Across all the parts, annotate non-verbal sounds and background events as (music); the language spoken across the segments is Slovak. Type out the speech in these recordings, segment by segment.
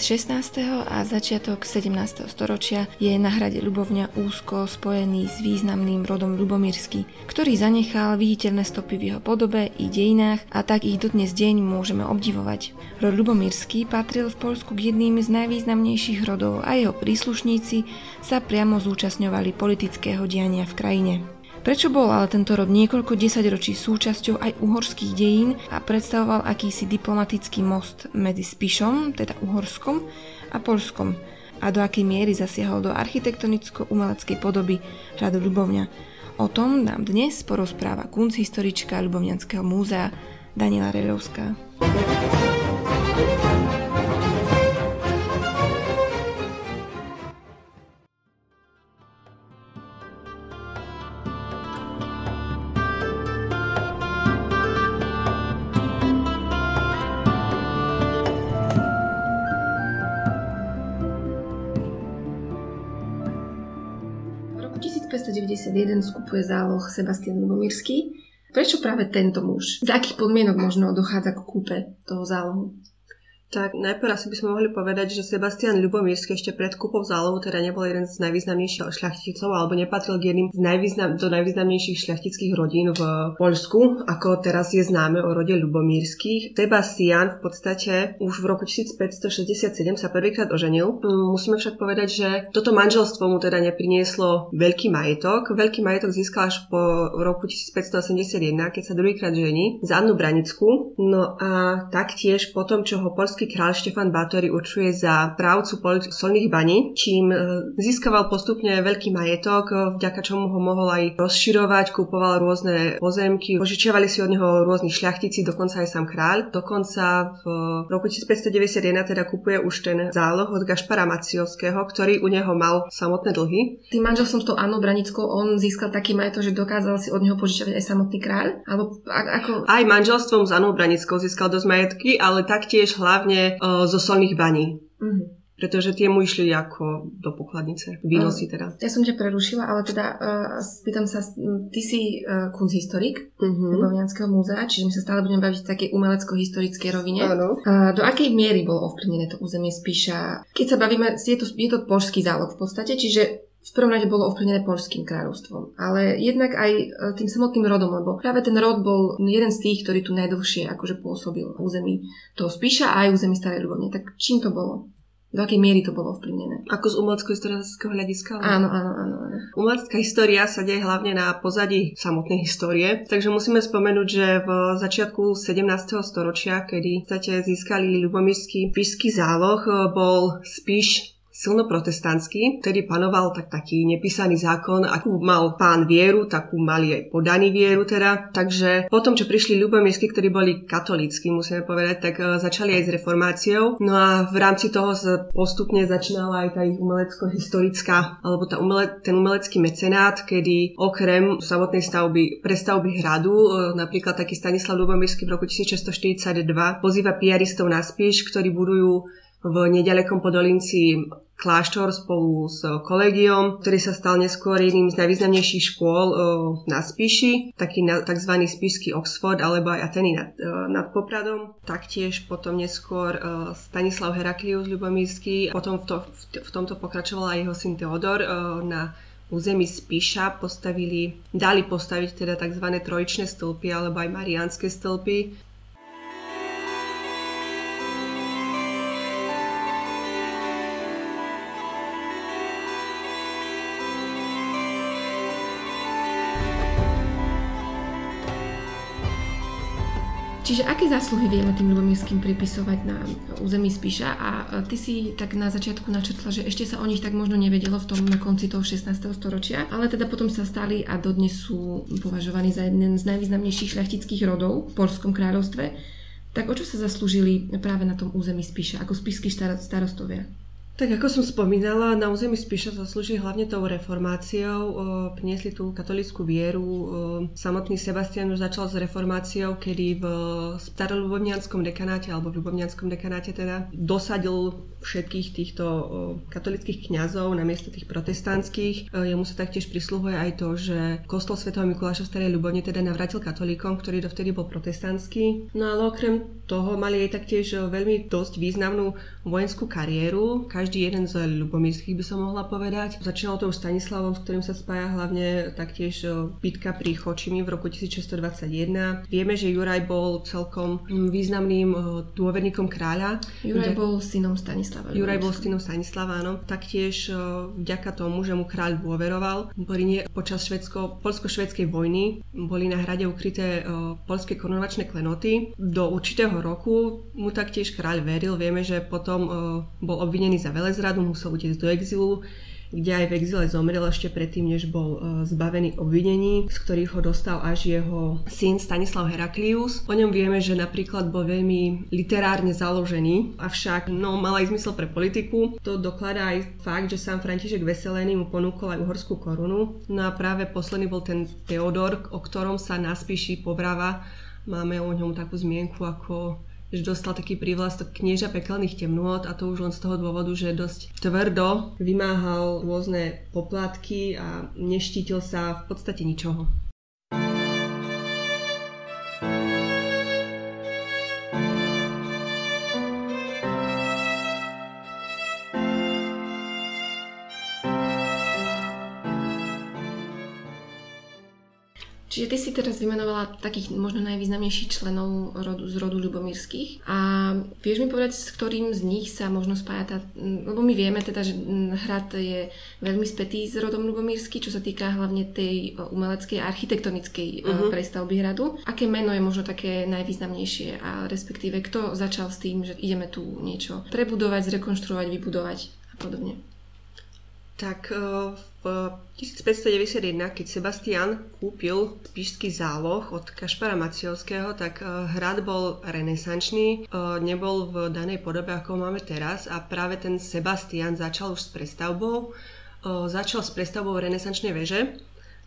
Koniec 16. a začiatok 17. storočia je na hrade Ľubovňa úzko spojený s významným rodom Ľubomírsky, ktorý zanechal viditeľné stopy v jeho podobe i dejinách a tak ich dodnes deň môžeme obdivovať. Rod Ľubomírsky patril v Polsku k jedným z najvýznamnejších rodov a jeho príslušníci sa priamo zúčastňovali politického diania v krajine. Prečo bol ale tento rod niekoľko desaťročí súčasťou aj uhorských dejín a predstavoval akýsi diplomatický most medzi Spišom, teda Uhorskom, a Polskom a do akej miery zasiahol do architektonicko-umeleckej podoby hradu Ľubovňa. O tom nám dnes porozpráva historička Ľubovňanského múzea Daniela Relovská. skupuje záloh Sebastian Lubomírsky. Prečo práve tento muž? Z akých podmienok možno dochádza k kúpe toho zálohu? Tak najprv asi by sme mohli povedať, že Sebastian Ľubomírsky ešte pred kúpou zálohu teda nebol jeden z najvýznamnejších šľachticov alebo nepatril k jedným z najvýznam, do najvýznamnejších šľachtických rodín v Poľsku, ako teraz je známe o rode Ľubomírskych. Sebastian v podstate už v roku 1567 sa prvýkrát oženil. Mm, musíme však povedať, že toto manželstvo mu teda neprinieslo veľký majetok. Veľký majetok získal až po roku 1581, keď sa druhýkrát žení za Annu Branickú. No a taktiež po tom, čo ho Polský polský kráľ Štefan Bátory určuje za právcu solných baní, čím e, získaval postupne veľký majetok, e, vďaka čomu ho mohol aj rozširovať, kupoval rôzne pozemky, požičiavali si od neho rôzni šľachtici, dokonca aj sám kráľ. Dokonca v roku 1591 teda kupuje už ten záloh od Gašpara Maciovského, ktorý u neho mal samotné dlhy. Tým manželstvom s tou Annou Branickou on získal taký majetok, že dokázal si od neho požičiavať aj samotný kráľ? Alebo ako... Aj manželstvom s Anou Branickou získal dosť majetky, ale taktiež hlavne hlavne uh, zo solných baní. Mm-hmm pretože tie mu išli ako do pokladnice, výnosy teda. Ja som ťa prerušila, ale teda uh, spýtam sa, ty si uh, kunsthistorik uh-huh. Ľubovňanského múzea, čiže my sa stále budeme baviť v takej umelecko-historickej rovine. Áno. Uh, do akej miery bolo ovplyvnené to územie Spíša? Keď sa bavíme, je to, je to polský záloh v podstate, čiže v prvom rade bolo ovplyvnené polským kráľovstvom, ale jednak aj e, tým samotným rodom, lebo práve ten rod bol jeden z tých, ktorý tu najdlhšie akože pôsobil v území toho Spíša a aj území Starej Ľubovne. Tak čím to bolo? Do akej miery to bolo ovplyvnené? Ako z umelecko-historického hľadiska? Áno, áno, áno, áno. Umelecká história sa deje hlavne na pozadí samotnej histórie, takže musíme spomenúť, že v začiatku 17. storočia, kedy v získali ľubomírsky písky záloh, bol Spíš silno protestantský, ktorý panoval tak taký nepísaný zákon, akú mal pán vieru, takú mali aj podaný vieru teda. Takže potom, čo prišli ľubomírsky, ktorí boli katolícky, musíme povedať, tak uh, začali aj s reformáciou. No a v rámci toho postupne začínala aj tá ich umelecko-historická, alebo tá umele, ten umelecký mecenát, kedy okrem samotnej stavby, prestavby hradu, uh, napríklad taký Stanislav Ľubomírsky v roku 1642 pozýva piaristov na spíš, ktorí budujú v nedalekom Podolinci kláštor spolu s kolegiom, ktorý sa stal neskôr jedným z najvýznamnejších škôl e, na Spíši, taký tzv. spíšsky Oxford alebo aj Ateny nad, e, nad Popradom. Taktiež potom neskôr Stanislav Heraklius Ľubomírsky, potom v, to, v tomto pokračoval aj jeho syn Teodor na území Spíša postavili, dali postaviť teda tzv. trojičné stĺpy alebo aj mariánske stĺpy, Čiže aké zásluhy vieme tým Ľubomírským pripisovať na území Spíša a ty si tak na začiatku načetla, že ešte sa o nich tak možno nevedelo v tom na konci toho 16. storočia, ale teda potom sa stali a dodnes sú považovaní za jeden z najvýznamnejších šľachtických rodov v Polskom kráľovstve. Tak o čo sa zaslúžili práve na tom území Spíša, ako spíšskí starostovia? Tak ako som spomínala, na území Spiša zaslúži hlavne tou reformáciou. Priniesli tú katolickú vieru. Samotný Sebastian už začal s reformáciou, kedy v starolubovnianskom dekanáte, alebo v ľubovnianskom dekanáte teda, dosadil všetkých týchto katolických kňazov na miesto tých protestantských. Jemu sa taktiež prisluhuje aj to, že kostol svätého Mikuláša v Starej Ľubovne teda navrátil katolíkom, ktorý dovtedy bol protestantský. No ale okrem toho mali aj taktiež veľmi dosť významnú vojenskú kariéru. Každý každý jeden z ľubomírských by som mohla povedať. Začínalo to už Stanislavom, s ktorým sa spája hlavne taktiež bitka pri Chočimi v roku 1621. Vieme, že Juraj bol celkom významným dôverníkom kráľa. Juraj bol synom Stanislava. Juraj bol synom Stanislava, áno. Taktiež vďaka tomu, že mu kráľ dôveroval, boli počas švedsko, polsko-švedskej vojny boli na hrade ukryté polské korunovačné klenoty. Do určitého roku mu taktiež kráľ veril. Vieme, že potom bol obvinený za velezradu, musel utiecť do exilu, kde aj v exile zomrel ešte predtým, než bol e, zbavený obvinení, z ktorých ho dostal až jeho syn Stanislav Heraklius. O ňom vieme, že napríklad bol veľmi literárne založený, avšak no, mal aj zmysel pre politiku. To dokladá aj fakt, že sám František Veselený mu ponúkol aj uhorskú korunu. No a práve posledný bol ten Teodor, o ktorom sa na spíši povráva. Máme o ňom takú zmienku ako že dostal taký prívlastok knieža pekelných temnôt a to už len z toho dôvodu, že dosť tvrdo vymáhal rôzne poplatky a neštítil sa v podstate ničoho. Ty si teraz vymenovala takých možno najvýznamnejších členov rodu, z rodu Ľubomírskych a vieš mi povedať, s ktorým z nich sa možno spája tá, lebo my vieme teda, že hrad je veľmi spätý s rodom Ľubomírsky, čo sa týka hlavne tej umeleckej a architektonickej uh-huh. prestavby hradu. Aké meno je možno také najvýznamnejšie a respektíve kto začal s tým, že ideme tu niečo prebudovať, zrekonštruovať, vybudovať a podobne? Tak eh, v 1591, keď Sebastian kúpil spišský záloh od Kašpara Maciovského, tak eh, hrad bol renesančný, eh, nebol v danej podobe, ako máme teraz a práve ten Sebastian začal už s prestavbou, začal s prestavbou renesančnej veže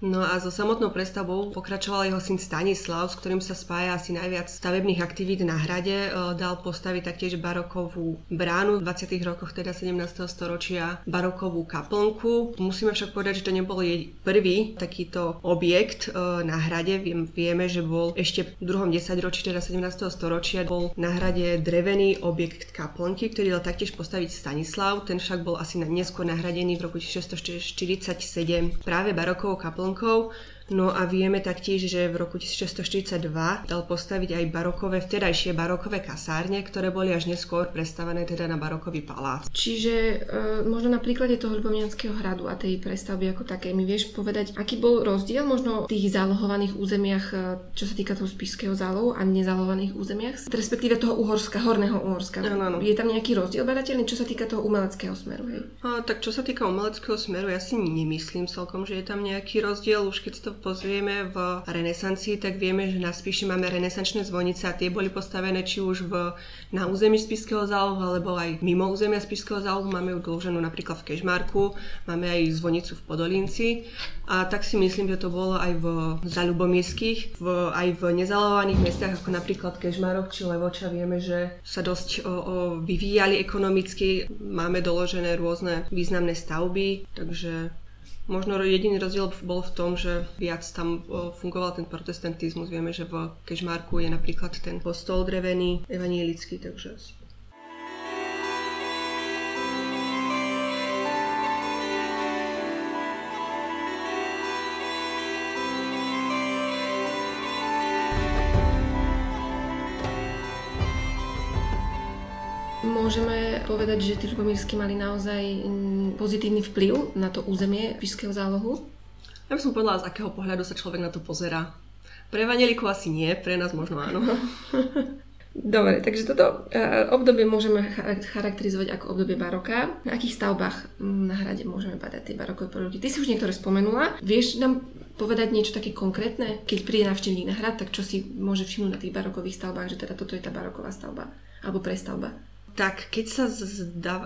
No a so samotnou prestavbou pokračoval jeho syn Stanislav, s ktorým sa spája asi najviac stavebných aktivít na hrade. E, dal postaviť taktiež barokovú bránu v 20. rokoch teda 17. storočia, barokovú kaplnku. Musíme však povedať, že to nebol jej prvý takýto objekt e, na hrade. Vieme, že bol ešte v druhom desaťročí, teda 17. storočia, bol na hrade drevený objekt kaplnky, ktorý dal taktiež postaviť Stanislav. Ten však bol asi neskôr nahradený v roku 1647 práve barokovou kaplnkou Co. No a vieme taktiež, že v roku 1642 dal postaviť aj barokové, vtedajšie barokové kasárne, ktoré boli až neskôr prestavené teda na barokový palác. Čiže e, možno na príklade toho Ľubomianského hradu a tej prestavby ako také, mi vieš povedať, aký bol rozdiel možno v tých zálohovaných územiach, e, čo sa týka toho spišského zálohu a nezálohovaných územiach, respektíve toho Uhorska, Horného Uhorska. Ano, ano. Je tam nejaký rozdiel badateľný, čo sa týka toho umeleckého smeru, hej? A, tak čo sa týka umeleckého smeru, ja si nemyslím celkom, že je tam nejaký rozdiel, už keď to pozrieme v renesancii, tak vieme, že na Spíši máme renesančné zvonice a tie boli postavené či už v, na území Spišského zálohu, alebo aj mimo územia Spišského zálohu. Máme ju dĺženú napríklad v Kežmarku, máme aj zvonicu v Podolinci. A tak si myslím, že to bolo aj v Zalubomírských, v, aj v nezalohovaných mestách, ako napríklad Kežmarok či Levoča. Vieme, že sa dosť o, o, vyvíjali ekonomicky, máme doložené rôzne významné stavby, takže Možno jediný rozdiel bol v tom, že viac tam fungoval ten protestantizmus. Vieme, že v Kežmarku je napríklad ten postol drevený, evanielický, takže asi Môžeme povedať, že tí Ľubomírsky mali naozaj mm, pozitívny vplyv na to územie Pišského zálohu? Ja by som povedala, z akého pohľadu sa človek na to pozerá. Pre Vaneliku asi nie, pre nás možno áno. (laughs) Dobre, takže toto uh, obdobie môžeme charakterizovať ako obdobie baroka. Na akých stavbách mm, na hrade môžeme badať tie barokové produkty? Ty si už niektoré spomenula. Vieš nám povedať niečo také konkrétne? Keď príde navštevník na hrad, tak čo si môže všimnúť na tých barokových stavbách, že teda toto je tá baroková stavba alebo prestavba? Tak keď sa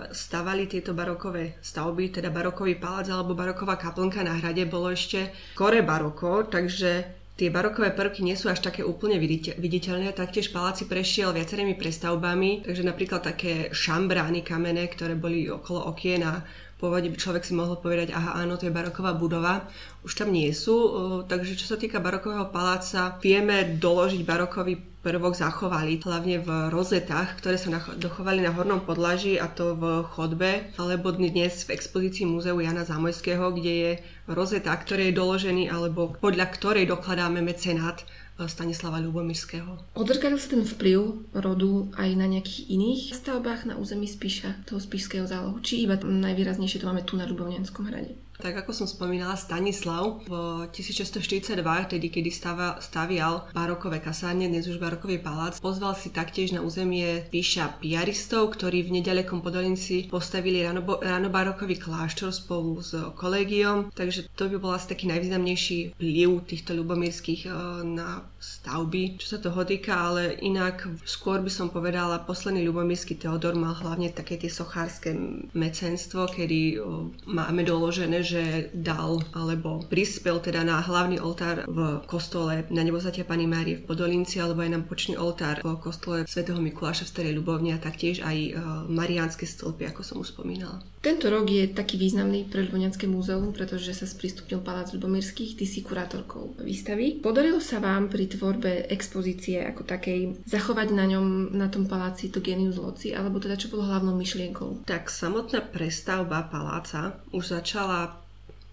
stavali tieto barokové stavby, teda barokový palác alebo baroková kaplnka na hrade, bolo ešte kore baroko, takže tie barokové prvky nie sú až také úplne viditeľné. Taktiež paláci prešiel viacerými prestavbami, takže napríklad také šambrány kamenné, ktoré boli okolo okien a pôvode by človek si mohol povedať, aha, áno, to je baroková budova, už tam nie sú. Takže čo sa týka barokového paláca, vieme doložiť barokový prvok zachovali, hlavne v rozetách, ktoré sa dochovali na hornom podlaží a to v chodbe, alebo dnes v expozícii Múzeu Jana Zamojského, kde je rozeta, ktorý je doložený, alebo podľa ktorej dokladáme mecenát Stanislava Ľubomirského. Odrkadil sa ten vplyv rodu aj na nejakých iných stavbách na území Spíša, toho spíšského zálohu? Či iba najvýraznejšie to máme tu na Ľubovňanskom hrade? Tak ako som spomínala, Stanislav v 1642, tedy kedy stava, stavial barokové kasárne, dnes už barokový palác, pozval si taktiež na územie píša piaristov, ktorí v nedalekom Podolinci postavili ranobarokový kláštor spolu s kolegiom, takže to by bol asi taký najvýznamnejší vplyv týchto ľubomírskych eh, na stavby, čo sa toho týka, ale inak skôr by som povedala, posledný ľubomírsky Teodor mal hlavne také tie sochárske mecenstvo, kedy eh, máme doložené, že dal alebo prispel teda na hlavný oltár v kostole na nebozatia Pani Márie v Podolinci alebo aj na počný oltár v kostole svätého Mikuláša v Starej Ľubovni a taktiež aj e, mariánske stĺpy, ako som už spomínala. Tento rok je taký významný pre Ľubovňanské múzeum, pretože sa sprístupnil Palác Ľubomírskych, ty si kurátorkou výstavy. Podarilo sa vám pri tvorbe expozície ako takej zachovať na ňom, na tom paláci to genius loci, alebo teda čo bolo hlavnou myšlienkou? Tak samotná prestavba paláca už začala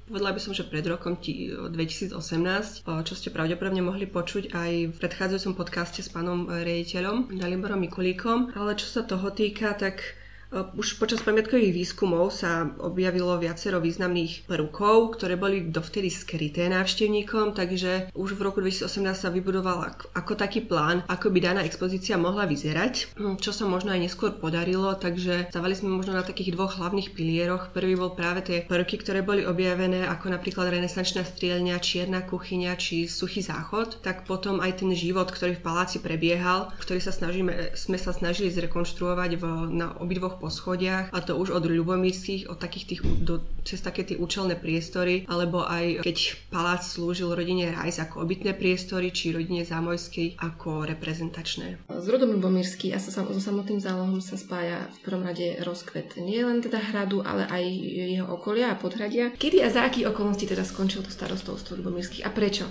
Povedala by som, že pred rokom 2018, čo ste pravdepodobne mohli počuť aj v predchádzajúcom podcaste s pánom rejiteľom Daliborom Mikulíkom. Ale čo sa toho týka, tak už počas pamiatkových výskumov sa objavilo viacero významných prvkov, ktoré boli dovtedy skryté návštevníkom, takže už v roku 2018 sa vybudoval ako taký plán, ako by daná expozícia mohla vyzerať, hm, čo sa možno aj neskôr podarilo, takže stavali sme možno na takých dvoch hlavných pilieroch. Prvý bol práve tie prvky, ktoré boli objavené, ako napríklad renesančná strielňa, čierna kuchyňa či suchý záchod, tak potom aj ten život, ktorý v paláci prebiehal, ktorý sa snažíme, sme sa snažili zrekonštruovať v, na obidvoch schodiach a to už od ľubomírských, od takých tých, do, cez také tie účelné priestory, alebo aj keď palác slúžil rodine Rajs ako obytné priestory, či rodine Zámojskej ako reprezentačné. S rodom Ľubomírsky a so, so samotným zálohom sa spája v prvom rade rozkvet nie len teda hradu, ale aj jeho okolia a podhradia. Kedy a za aký okolnosti teda skončil to starostovstvo Ľubomírskych a prečo?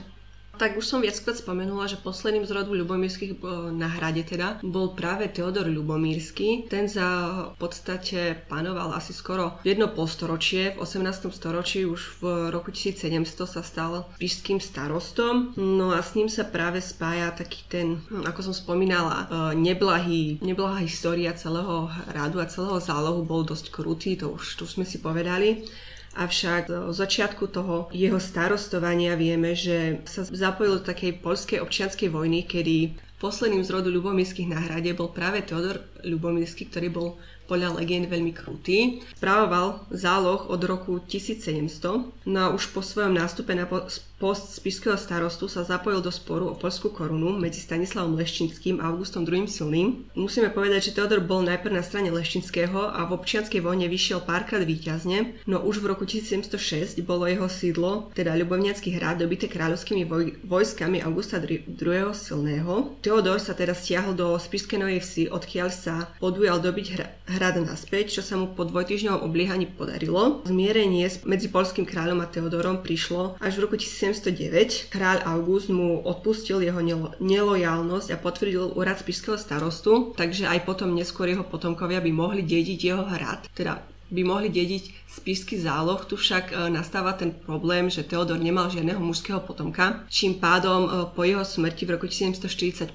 Tak už som viackrát spomenula, že posledným z rodu Ľubomírskych na hrade teda bol práve Teodor Ľubomírsky. Ten za v podstate panoval asi skoro jedno polstoročie. V 18. storočí už v roku 1700 sa stal pišským starostom. No a s ním sa práve spája taký ten, hm, ako som spomínala, e, neblahý, neblahá história celého hradu a celého zálohu bol dosť krutý, to už, to už sme si povedali. Avšak od začiatku toho jeho starostovania vieme, že sa zapojil do takej poľskej občianskej vojny, kedy posledným z rodu Ľubomírskych na hrade bol práve Teodor Ľubomírsky, ktorý bol podľa legend veľmi krutý. Správoval záloh od roku 1700, no a už po svojom nástupe na post spišského starostu sa zapojil do sporu o polskú korunu medzi Stanislavom Leščinským a Augustom II. Silným. Musíme povedať, že Teodor bol najprv na strane Leščinského a v občianskej vojne vyšiel párkrát výťazne, no už v roku 1706 bolo jeho sídlo, teda Ľubovniacký hrad, dobité kráľovskými voj- vojskami Augusta II. Silného. Teodor sa teda stiahol do Spišskej Novej Vsi, odkiaľ sa podujal dobiť hra- hrad naspäť, čo sa mu po dvojtyžňovom obliehaní podarilo. Zmierenie medzi polským kráľom a Teodorom prišlo až v roku 1709. Kráľ August mu odpustil jeho nelo- nelojálnosť a potvrdil úrad spišského starostu, takže aj potom neskôr jeho potomkovia by mohli dediť jeho hrad, teda by mohli dediť spišský záloh. Tu však e, nastáva ten problém, že Teodor nemal žiadneho mužského potomka, čím pádom e, po jeho smrti v roku 1745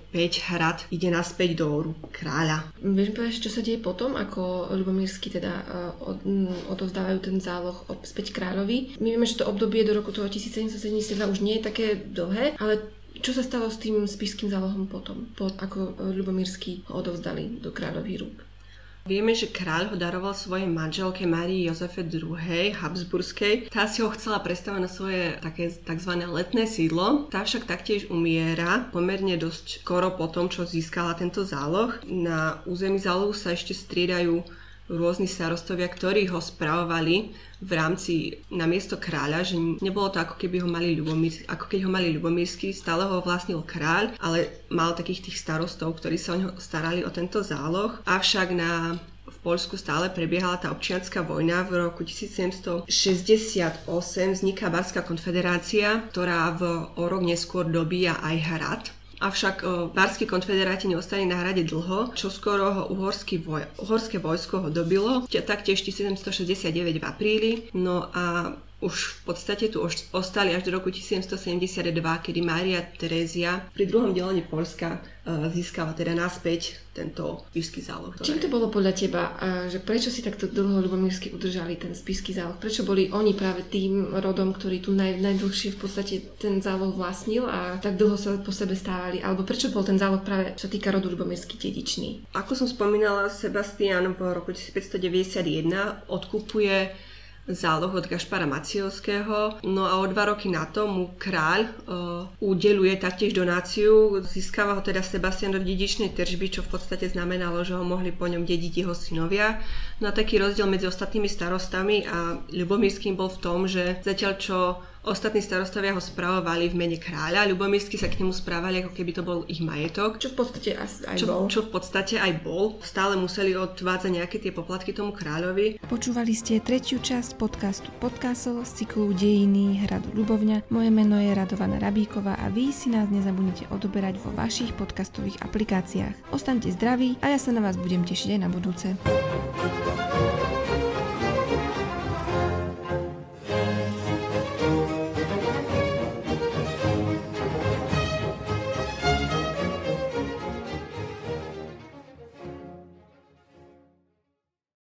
hrad ide naspäť do rúk kráľa. Vieš povedať, čo sa deje potom, ako Ľubomírsky teda e, od, odovzdávajú ten záloh späť kráľovi. My vieme, že to obdobie do roku toho 1772 už nie je také dlhé, ale čo sa stalo s tým spiským zálohom potom, po, ako Ľubomírsky ho odovzdali do kráľových rúk? Vieme, že kráľ ho daroval svojej manželke Marii Jozefe II. Habsburskej. Tá si ho chcela predstavať na svoje také tzv. letné sídlo. Tá však taktiež umiera pomerne dosť skoro po tom, čo získala tento záloh. Na území zálohu sa ešte striedajú rôzni starostovia, ktorí ho spravovali v rámci na miesto kráľa, že nebolo to ako keby ho mali Ľubomír, ako keď ho mali Ľubomírsky, stále ho vlastnil kráľ, ale mal takých tých starostov, ktorí sa o neho starali o tento záloh. Avšak na v Polsku stále prebiehala tá občianská vojna. V roku 1768 vzniká Barská konfederácia, ktorá v o rok neskôr dobíja aj Hrad Avšak Barskí konfederáti neostali na hrade dlho, čo skoro ho voj- uhorské vojsko ho dobilo, taktiež 1769 v apríli. No a už v podstate tu ostali až do roku 1772, kedy Mária Terézia pri druhom delení Polska e, získala teda naspäť tento spisky záloh. Ktoré... Čím to bolo podľa teba, že prečo si takto dlho Ľubomírsky udržali ten spisky záloh? Prečo boli oni práve tým rodom, ktorý tu naj, najdlhšie v podstate ten záloh vlastnil a tak dlho sa po sebe stávali? Alebo prečo bol ten záloh práve, čo týka rodu Ľubomírsky dedičný? Ako som spomínala, Sebastian v roku 1591 odkupuje záloh od Gašpara Maciovského. No a o dva roky na to mu kráľ uh, udeluje taktiež donáciu. Získava ho teda Sebastian do dedičnej tržby, čo v podstate znamenalo, že ho mohli po ňom dediť jeho synovia. No a taký rozdiel medzi ostatnými starostami a Ľubomírským bol v tom, že zatiaľ čo Ostatní starostovia ho spravovali v mene kráľa, Ľubomírsky sa k nemu správali, ako keby to bol ich majetok. Čo v podstate aj čo, bol. Čo v podstate aj bol. Stále museli odvádzať nejaké tie poplatky tomu kráľovi. Počúvali ste tretiu časť podcastu Podcastle z cyklu Dejiny hradu Ľubovňa. Moje meno je Radovana Rabíková a vy si nás nezabudnite odoberať vo vašich podcastových aplikáciách. Ostaňte zdraví a ja sa na vás budem tešiť aj na budúce.